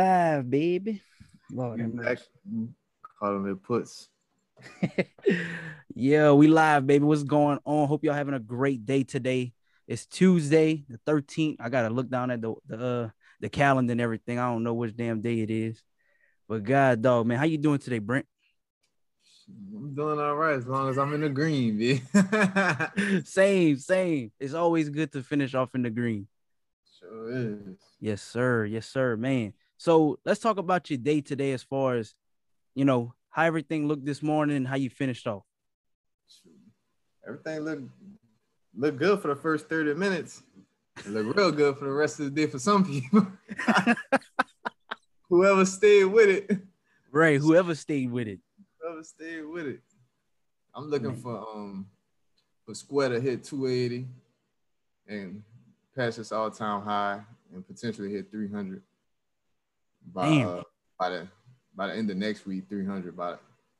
live, baby. Lord, We have back. mercy. Calling it puts. yeah, we live, baby. What's going on? Hope y'all having a great day today. It's Tuesday, the 13th. I gotta look down at the the uh the calendar and everything. I don't know which damn day it is. But God dog, man, how you doing today, Brent? I'm doing all right as long as I'm in the green, B. same, same. It's always good to finish off in the green. sure is. Yes, sir. Yes, sir, man. So let's talk about your day today as far as you know how everything looked this morning and how you finished off. Everything looked look good for the first 30 minutes. It looked real good for the rest of the day for some people. Whoever stayed with it. Right. Whoever stayed with it. Whoever stayed with it. I'm looking Man. for um for Square to hit 280 and pass this all-time high and potentially hit 300 by uh, by the by the end of next week 300 by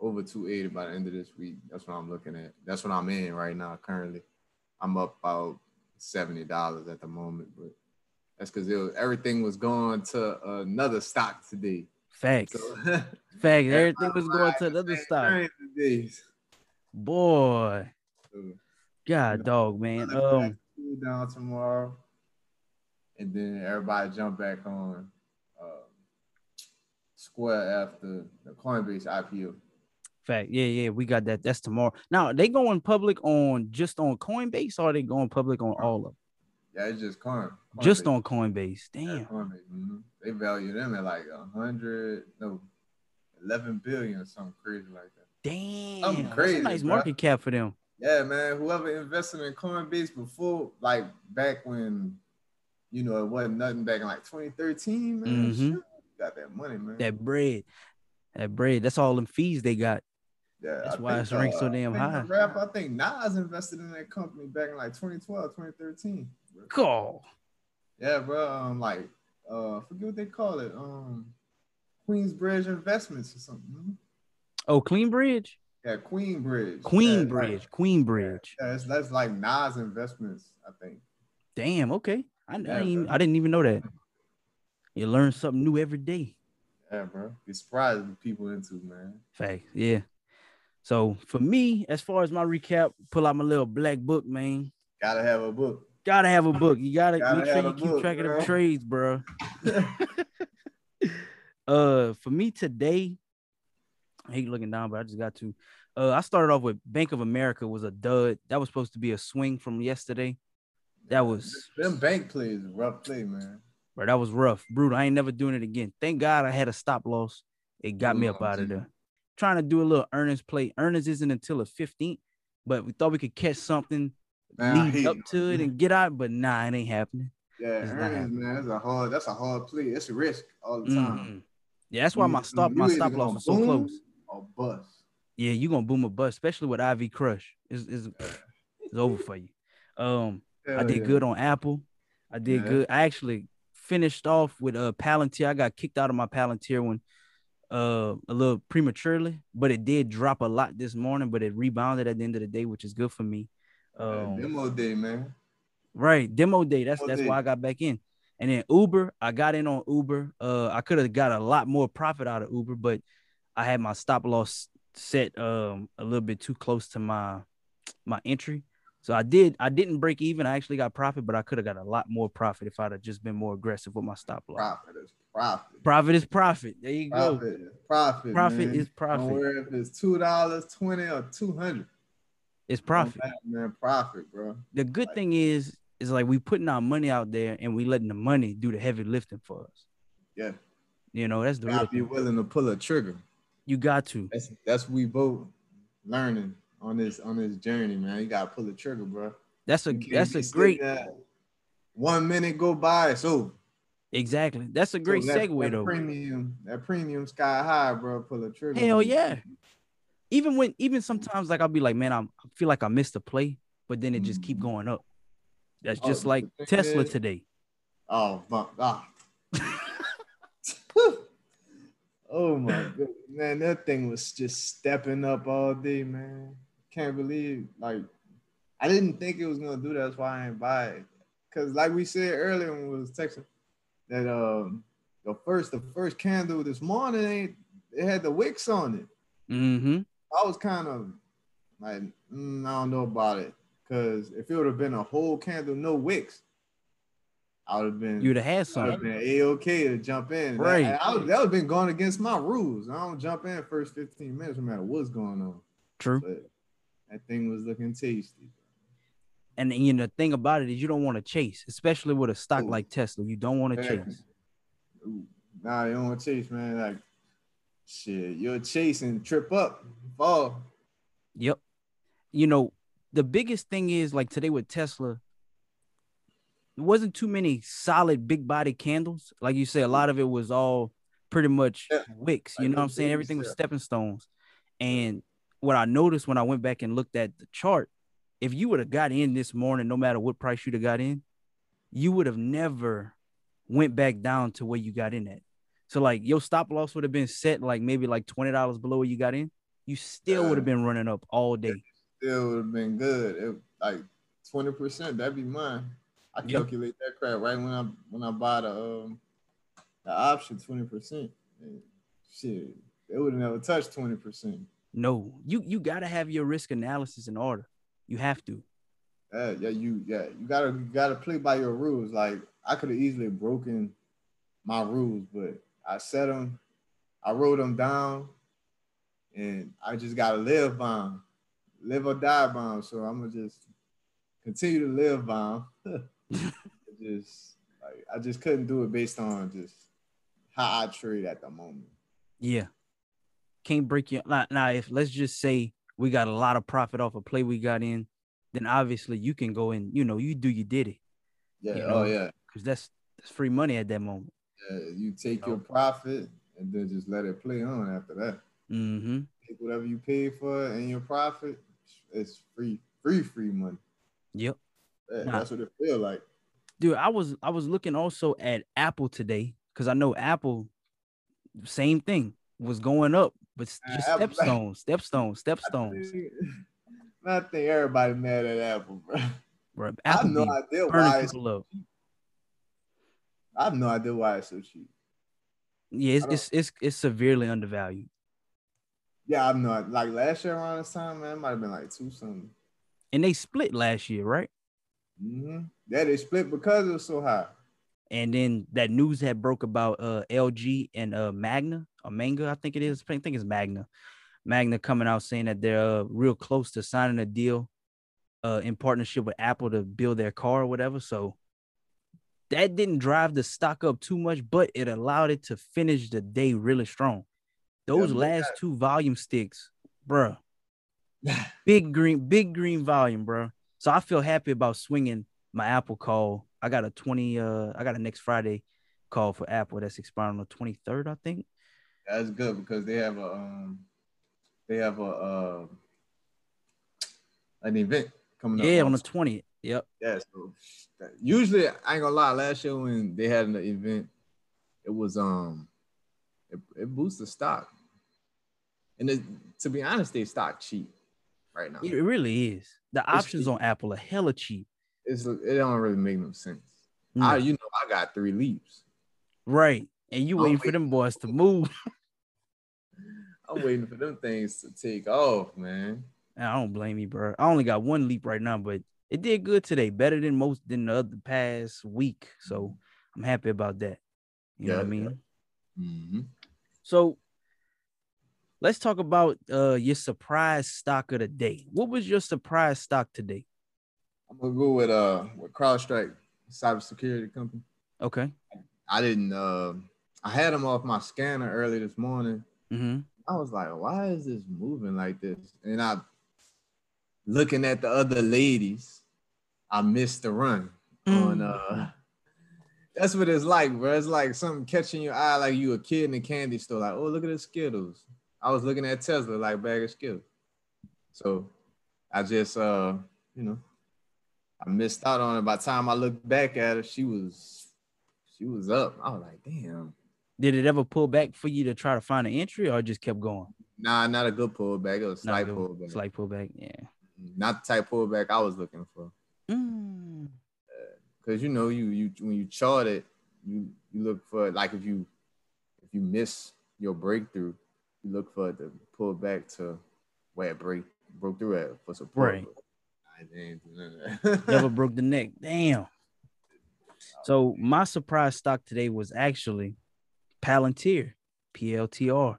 over 280 by the end of this week that's what i'm looking at that's what i'm in right now currently i'm up about $70 at the moment but that's because everything was going to another stock today Facts. so Facts. Everything was going to another stock. Boy. So, God dog, man. Um down tomorrow, and then everybody jump back on Square after the Coinbase IPO. fact. Yeah, yeah, we got that. That's tomorrow. Now they going public on just on Coinbase or are they going public on all of them? Yeah, it's just Coin. Just on Coinbase. Yeah, Damn. Coinbase. mhm. They value them at like a hundred, no, eleven billion or something crazy like that. Damn. Something That's crazy, a nice bruh. market cap for them. Yeah, man. Whoever invested in Coinbase before, like back when, you know, it wasn't nothing back in like 2013, man. Mhm. Shit, got that money, man. That bread. That bread. That's all them fees they got. Yeah, That's I why think, it's ranked so uh, damn I high. Rap, I think Nas invested in that company back in like 2012, 2013. Cool. Yeah, bro. Um, like, uh, forget what they call it. Um, Queensbridge Investments or something. mhm. Oh, Clean Bridge? Yeah, Queenbridge. Queen Yeah, Bridge. Like, Queen Bridge. yeah, that's, that's like Nas Investments, I think. Damn, okay. I, I, didn't. I didn't even know that. You learn something new every day. Yeah, bro. Be surprised what people into, man. Fact, yeah. So for me, as far as my recap, pull out my little black book, man. Gotta have a book. Gotta have a book. You gotta, Gotta make sure you keep book, track of the trades, bro. uh, for me today, I hate looking down, but I just got to. Uh, I started off with Bank of America was a dud. That was supposed to be a swing from yesterday. That was, Them bank plays, a rough play, man. Bro. That was rough, brutal. I ain't never doing it again. Thank God I had a stop loss. It got me up out of there. Trying to do a little earnings play. Earnings isn't until the 15th, but we thought we could catch something Man, lead up to it and get out, but nah, it ain't happening. Yeah, It's not earnings, happening. man. That's a hard. That's a hard play. It's a risk all the time. Mhm. Yeah, that's why my stop my stop loss was so close. Or bust. Yeah, you gonna boom a bust, especially with IV Crush. It's, it's, it's over for you. Um, I did yeah. good on Apple. I did Yeah. good. I actually finished off with a uh, Palantir. I got kicked out of my Palantir one uh a little prematurely, but it did drop a lot this morning, but it rebounded at the end of the day, which is good for me. Um, demo day, man. Right, demo day. That's Demo that's day. why I got back in. And then Uber, I got in on Uber. Uh, I could have got a lot more profit out of Uber, but I had my stop loss set um a little bit too close to my my entry. So I did I didn't break even. I actually got profit, but I could have got a lot more profit if I'd have just been more aggressive with my stop loss. Profit is profit. Profit is profit. There you go. Profit is profit. Profit man. is profit. Don't worry if it's two dollars, twenty or two hundred. It's profit. man. Profit, bro. The good thing is is like we putting our money out there and we letting the money do the heavy lifting for us. Yeah, You know, that's the real gotta be thing. willing to pull a trigger. You got to. That's that's we both learning on this on this journey, man. You gotta pull the trigger, bro. That's a You that's a great One minute go by, it's over. exactly. That's a great So that- segue that though. Premium, that premium sky high, bro. Pull a trigger. Hell yeah. Even when even sometimes like I'll be like, man, I'm, I feel like I missed a play, but then it just keep Mhm. going up. That's Oh, just like Tesla is- today. Oh fuck. Ah. oh my god, man, that thing was just stepping up all day, man. Can't believe like I didn't think it was gonna do that. That's why I ain't buy it. Cause like we said earlier when we was texting, that um the first the first candle this morning, it had the wicks on it. Mm-hmm. I was kind of like, mm, I don't know about it, because if it would have been a whole candle, no wicks, I would have been. You'd have had some. been a okay to jump in. Right. That, I would, that would have been going against my rules. I don't jump in first 15 minutes no matter what's going on. True. But that thing was looking tasty. And you know, the thing about it is you don't want to chase, especially with a stock Ooh. like Tesla. You don't want to chase. Nah, you don't want to chase, man. Like, shit, you're chasing, trip up, fall. Yep. You know, the biggest thing is like today with Tesla, there wasn't too many solid big body candles. Like you say, a lot of it was all pretty much Yeah. wicks. You know what I'm saying? Everything was stepping stones. And what I noticed when I went back and looked at the chart, if you would have got in this morning, no matter what price you'd have got in, you would have never went back down to where you got in at. So like your stop loss would have been set like maybe like twenty dollars below where you got in. You still would have been running up all day. Still would have been good. It, like 20%, that'd be mine. I Yep. calculate that crap right when I when I buy the um the option 20%. And shit, they would have never touched 20%. No, you you gotta have your risk analysis in order. You have to. Uh, yeah, you yeah, you gotta you gotta play by your rules. Like I could have easily broken my rules, but I set them, I wrote them down, and I just gotta live by 'em. live or die by 'em. So I'm gonna just continue to live by 'em. It just like I just couldn't do it based on just how I trade at the moment. Yeah. Can't break your now, now if let's just say we got a lot of profit off a play we got in, then obviously you can go in, you know, you do you did it. Yeah, You oh yeah. Because that's that's free money at that moment. yeah. You take know? your profit and then just let it play on after that. Mm-hmm. take whatever you paid for and your profit, it's free, free, free money. Yep. That- Nah. That's what it feel like. Dude, I was I was looking also at Apple today because I know Apple, same thing, was going up, but just Apple- stepstones, stepstones, stepstones. I think everybody mad at Apple, bro. Bro, I have no idea why. It's, people up. I have no idea why it's so cheap. Yeah, it's, it's it's it's severely undervalued. Yeah, I'm not like last year around this time, man. It might have been like two something. And they split last year, right? Mm-hmm. Yeah, they split because it was so high. And then that news had broke about uh LG and uh Magna or Manga, I think it is. I think it's Magna. Magna coming out saying that they're uh, real close to signing a deal uh in partnership with Apple to build their car or whatever. So that didn't drive the stock up too much, but it allowed it to finish the day really strong. Those but last two volume sticks, bruh, big green, big green volume, bro. So I feel happy about swinging my Apple call. I got a 20, uh, I got a next Friday call for Apple that's expiring on the 23rd, I think. That's good because they have a um, they have a uh, an event coming up. Yeah, on the also. 20th. Yep. Yeah, so usually I ain't gonna lie. Last year when they had an event, it was um, it, it boosts the stock, and it, to be honest, they stock cheap right now. It really is. The options on Apple are hella cheap. It's it don't really make no sense. No. I you know I got three leaps. right. And you I'm waiting for them boys to move. I'm waiting for them things to take off, man. I don't blame you, bro. I only got one leap right now, but it did good today. Better than most than the other past week. So I'm happy about that. You know what I Yeah, yeah. mean? Mm-hmm. So let's talk about uh your surprise stock of the day. What was your surprise stock today? I'm gonna go with uh with CrowdStrike, cybersecurity company. Okay. I didn't uh I had them off my scanner early this morning. Mm-hmm. I was like, why is this moving like this? And I looking at the other ladies, I missed the run on uh that's what it's like, bro. It's like something catching your eye like you a kid in a candy store, like, oh, look at the Skittles. I was looking at Tesla like bag of Skittles. So I just uh, you know, I missed out on it. By the time I looked back at her, she was she was up. I was like, damn. Did it ever pull back for you to try to find an entry or just kept going? Nah, not a good pullback. It was slight good. pullback. Slight pullback. Yeah. Not the type pullback I was looking for. Mm. Cause you know, you you when you chart it, you you look for like if you if you miss your breakthrough, you look for it to pull back to where it break broke through at for support. Right. Never broke the neck. Damn. So my surprise stock today was actually Palantir, PLTR.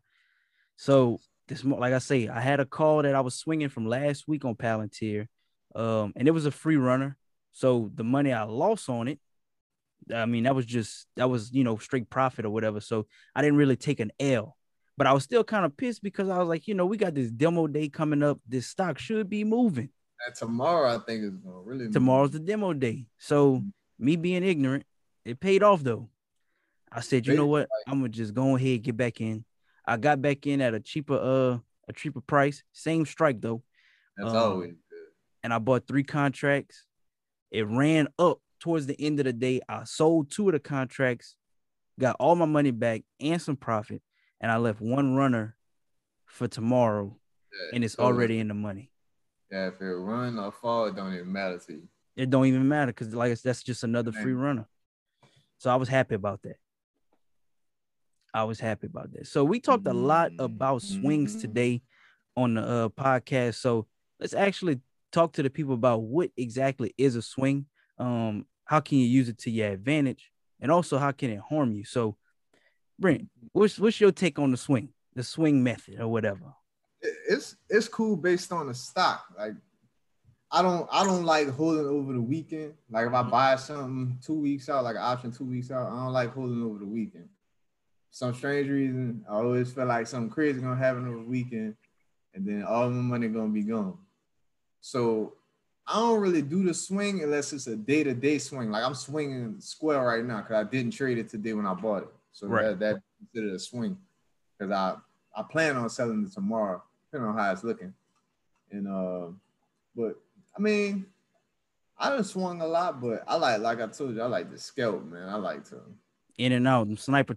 So this like I say, I had a call that I was swinging from last week on Palantir, um, and it was a free runner. So the money I lost on it, I mean, that was just that was you know straight profit or whatever. So I didn't really take an L, but I was still kind of pissed because I was like, you know, we got this demo day coming up. This stock should be moving. Tomorrow, I think is gonna really Tomorrow's the demo day. So me being ignorant, it paid off though. I said, you know what? I'm gonna just go ahead get back in. I got back in at a cheaper uh a cheaper price, same strike though, That's um, always good. and I bought three contracts. It ran up towards the end of the day. I sold two of the contracts, got all my money back and some profit, and I left one runner for tomorrow, Yeah. and it's So, already in the money. Yeah, if it run or fall, it don't even matter to you. It don't even matter because like it's- that's just another free runner. So I was happy about that. I was happy about that. So we talked a lot about swings Mhm. today on the uh, podcast. So let's actually talk to the people about what exactly is a swing. Um, how can you use it to your advantage, and also how can it harm you? So, Brent, what's what's your take on the swing, the swing method, or whatever? It- It's it's cool based on the stock. Like I don't I don't like holding over the weekend. Like if I mm-hmm. buy something two weeks out, like an option two weeks out, I don't like holding over the weekend. Some strange reason, I always feel like something crazy gonna happen over the weekend, and then all my money gonna be gone. So I don't really do the swing unless it's a day to day swing. Like I'm swinging square right now because I didn't trade it today when I bought it. So Right. that that's considered a swing because I I plan on selling it tomorrow, depending on how it's looking. And uh, but I mean, I done swung a lot, but I like like I told you, I like the scalp, man. I like to In and out, them sniper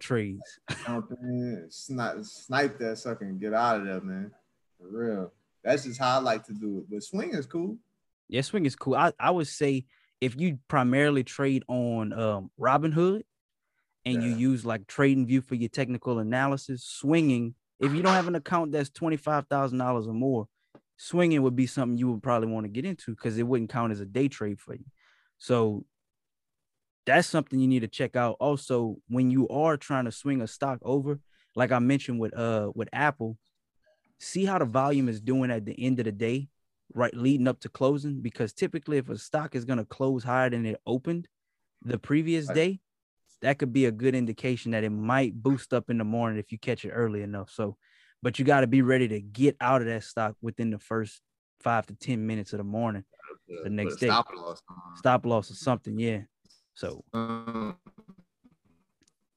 in, snipe, snipe that sucker and get out of there, man. For real. That's just how I like to do it. But swing is cool. Yeah, swing is cool. I, I would say if you primarily trade on um Robinhood and you use like Trading View for your technical analysis, swinging, if you don't have an account that's $25,000 or more, swinging would be something you would probably want to get into because it wouldn't count as a day trade for you. So that's something you need to check out. Also, when you are trying to swing a stock over, like I mentioned with uh with Apple, see how the volume is doing at the end of the day right leading up to closing because typically if a stock is going to close higher than it opened the previous day that could be a good indication that it might boost up in the morning if you catch it early enough so but you got to be ready to get out of that stock within the first five to ten minutes of the morning The next day. Stop loss stop loss or something yeah so Um,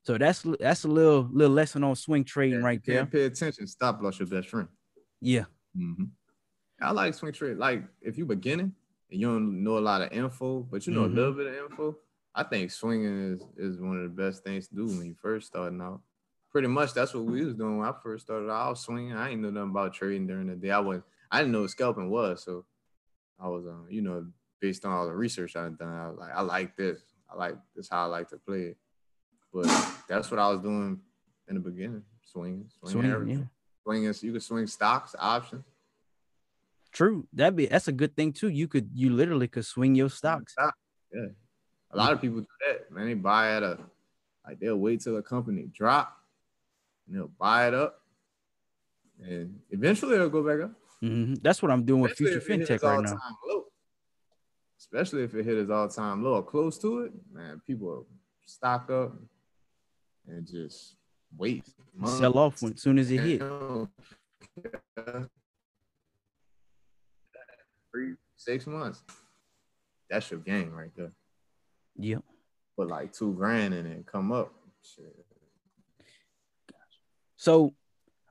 so that's that's a little little lesson on swing trading yeah, right there pay attention. Stop loss your best friend. yeah Mm-hmm. I like swing trade. Like if you're beginning and you don't know a lot of info, but you know Mhm. a little bit of info, I think swinging is is one of the best things to do when you first starting out. Pretty much that's what we was doing when I first started. out. I was swinging. I didn't know nothing about trading during the day. I was I didn't know what scalping was, so I was um you know based on all the research I've done, I was like I like this. I like this how I like to play it. But that's what I was doing in the beginning, swinging, swinging, swing everything. yeah swinging. You could swing stocks, options. true That'd be that's a good thing too you could you literally could swing your stocks Stock, Yeah. A lot of people do that, man. They buy at a like they'll wait till a company drop and they'll buy it up. And eventually it'll go back up. Mhm. that's what i'm doing with future if it hit fintech right now low. Especially if it hit its all-time low or close to it, man, people stock up and just wait. sell off when, as soon as it hit Three, six months. That's your game right there. Yep Put like two grand in it and come up. Shit. So,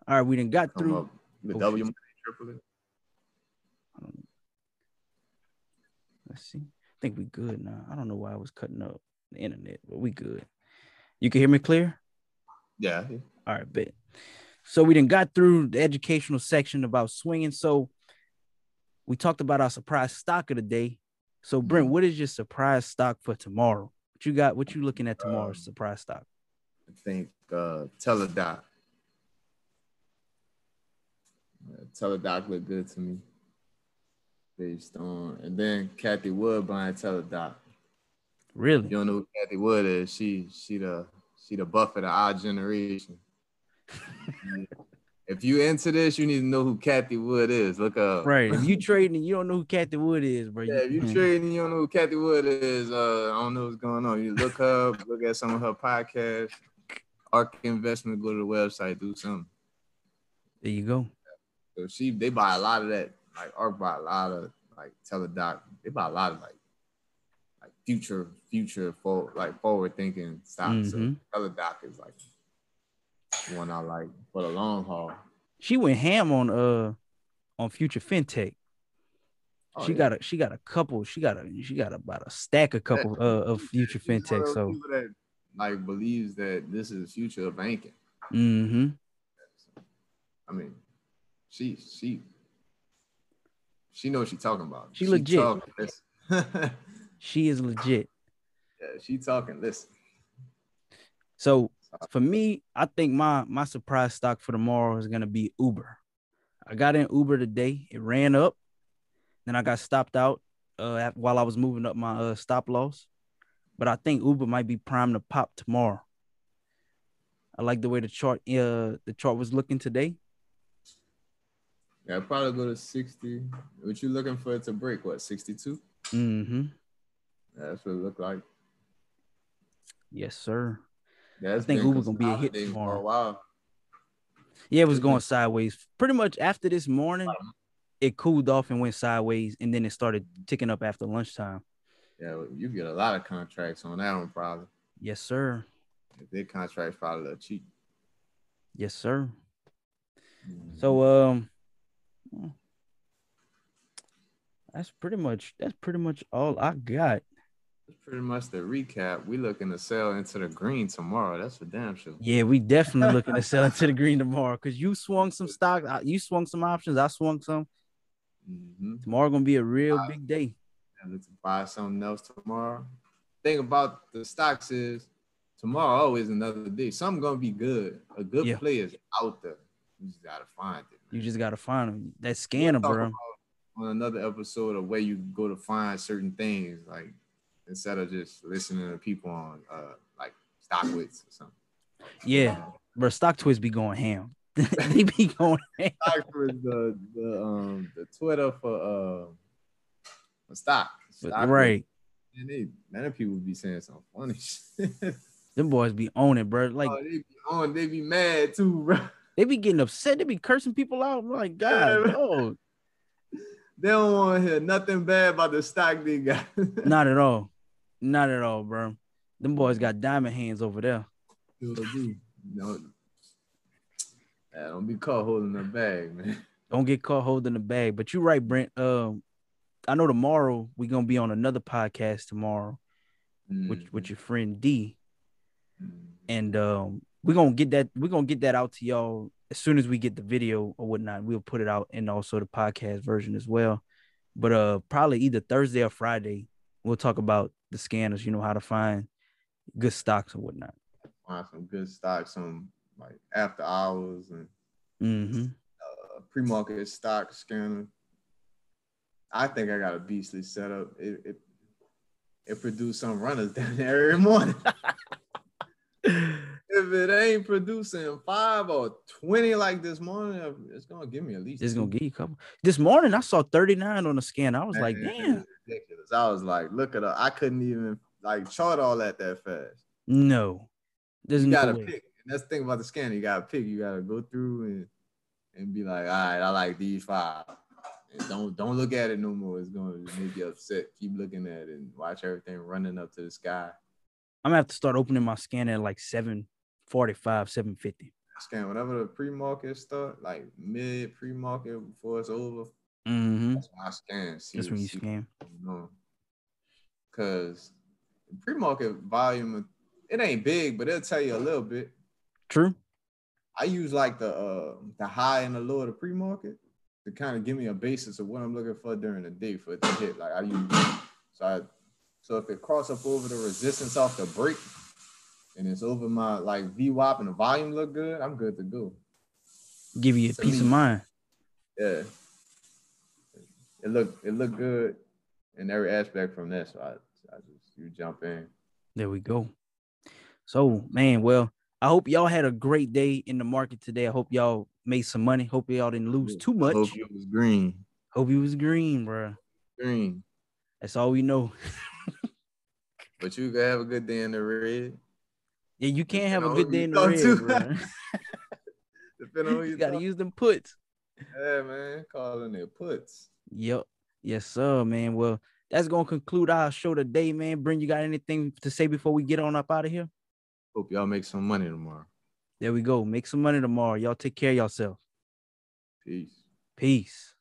all right, we didn't got Come through. up. The Oh, W money, triple it. Let's see. I think we good now. I don't know why I was cutting up the internet, but we good. You can hear me clear? Yeah. All right, bet. So we didn't got through the educational section about swinging. So we talked about our surprise stock of the day. So Brent, what is your surprise stock for tomorrow? What you got? What you looking at tomorrow's Um, surprise stock? I think uh Teladoc. Uh, Teladoc looked good to me. Based on and then Cathie Wood buying Teladoc. Really? You don't know who Cathie Wood is. She she the she the Buffett of our generation. if you into this, you need to know who Cathie Wood is. Look up. Right. If you trading and you don't know who Cathie Wood is, bro. Yeah, if you trading and you don't know who Cathie Wood is, uh, I don't know what's going on. You look up, look at some of her podcasts. Ark Investment, go to the website, do something. There you go. So she they buy a lot of that. Like Ark buy a lot of like Teladoc. They buy a lot of like like future, future for like forward thinking stocks. Mhm. So Teladoc is like one I like for the long haul. She went ham on uh on future fintech. Oh, she yeah. got a she got a couple. She got a she got about a stack of couple uh, of future fintech. So that like believes that this is the future of banking. mm-hmm. I mean, she she she knows what she talking about. She legit. talking, she is legit. Yeah, she talking. Listen, So for me, I think my my surprise stock for tomorrow is gonna be Uber. I got in Uber today. It ran up, then I got stopped out uh while I was moving up my uh stop loss. But I think Uber might be primed to pop tomorrow. I like the way the chart uh the chart was looking today. yeah, I'll probably go to sixty. What you looking for it to break? What sixty two? Mm-hmm. that's what it looked like. Yes, sir. Yeah, it's think been Uber gonna be a hit tomorrow. a while. Yeah, it was going sideways. Pretty much after this morning, it cooled off and went sideways, and then it started ticking up after lunchtime. Yeah, you get a lot of contracts on that one probably. Yes, sir. Their contracts probably cheap. Yes, sir. Mhm. So um that's pretty much that's pretty much all I got. That's pretty much the recap. We looking to sell into the green tomorrow. That's for damn sure. Yeah, we definitely looking to sell into the green tomorrow because you swung some stock, you swung some options, I swung some. Mm-hmm. Tomorrow gonna be a real big day. look to buy something else tomorrow. Thing about the stocks is tomorrow always another day. Something gonna be good. A good Yeah. play is out there. You just gotta find it. You just gotta find them. That scanner, bro. On another episode of where you go to find certain things, like instead of just listening to people on uh like StockTwits or something. Yeah, bro. StockTwits be going ham. they be going ham. The the um the Twitter for uh for stock. But- right. And they man, them people be saying some funny shit. Them boys be on it, bro. Like oh, they be on, they be mad too, bro. they be getting upset. They be cursing people out. I'm like, God, Yeah. no, They don't want to hear nothing bad about the stock they got. not at all, not at all, bro. Them boys got diamond hands over there. No, don't be caught holding the bag, man. Don't get caught holding the bag. But you're right, Brent. Um, I know tomorrow we're gonna be on another podcast tomorrow with Mm-hmm. with your friend D, Mhm. and um, we're gonna get that we're gonna get that out to y'all as soon as we get the video or whatnot. We'll put it out and also the podcast version as well. But uh, probably either Thursday or Friday, we'll talk about the scanners. You know how to find good stocks or whatnot. find some good stocks, some like after hours and Mm-hmm. uh, pre-market stock scanner. I think I got a beastly setup. It it, it produced some runners down there every morning. if it ain't producing five or twenty like this morning, it's gonna give me at least. It's gonna give you a couple. This morning I saw 39 on the scan. I was like, Man, damn. it's ridiculous. I was like, look at her. I couldn't even like chart all that that fast. No, there's You no gotta way. pick. And that's the thing about the scanner. You gotta pick. You gotta go through and and be like, all right, I like these five. And don't don't look at it no more. It's gonna make you upset. Keep looking at it and watch everything running up to the sky. I'm gonna have to start opening my scanner at like 745, 750. Scan whenever the pre-market start, like mid pre-market before it's over. Mm-hmm. That's when I scan. See That's when you scan. what's going on. Cause pre-market volume, it ain't big, but it'll tell you a little bit. True. I use like the uh the high and the low of the pre-market to kind of give me a basis of what I'm looking for during the day for it to hit. Like I use so I so if it cross up over the resistance off the break, and it's over my like VWAP and the volume look good, I'm good to go. Give you a To peace of mind. Yeah. It look it look good in every aspect from that. So I, I just you jump in. There we go. So, man, well, I hope y'all had a great day in the market today. I hope y'all made some money. Hope y'all didn't lose too much. hope you was green. Hope you was green, bro. Green. That's all we know. But you can have a good day in the red. Yeah, you can't have a know good day in the red, Depending on who you you gotta talk- use them puts. Yeah, man. Calling their puts. Yep. Yes, sir, man. Well, that's gonna conclude our show today, man. Brent, you got anything to say before we get on up out of here? Hope y'all make some money tomorrow. There we go. Make some money tomorrow. Y'all take care of yourself. Peace. Peace.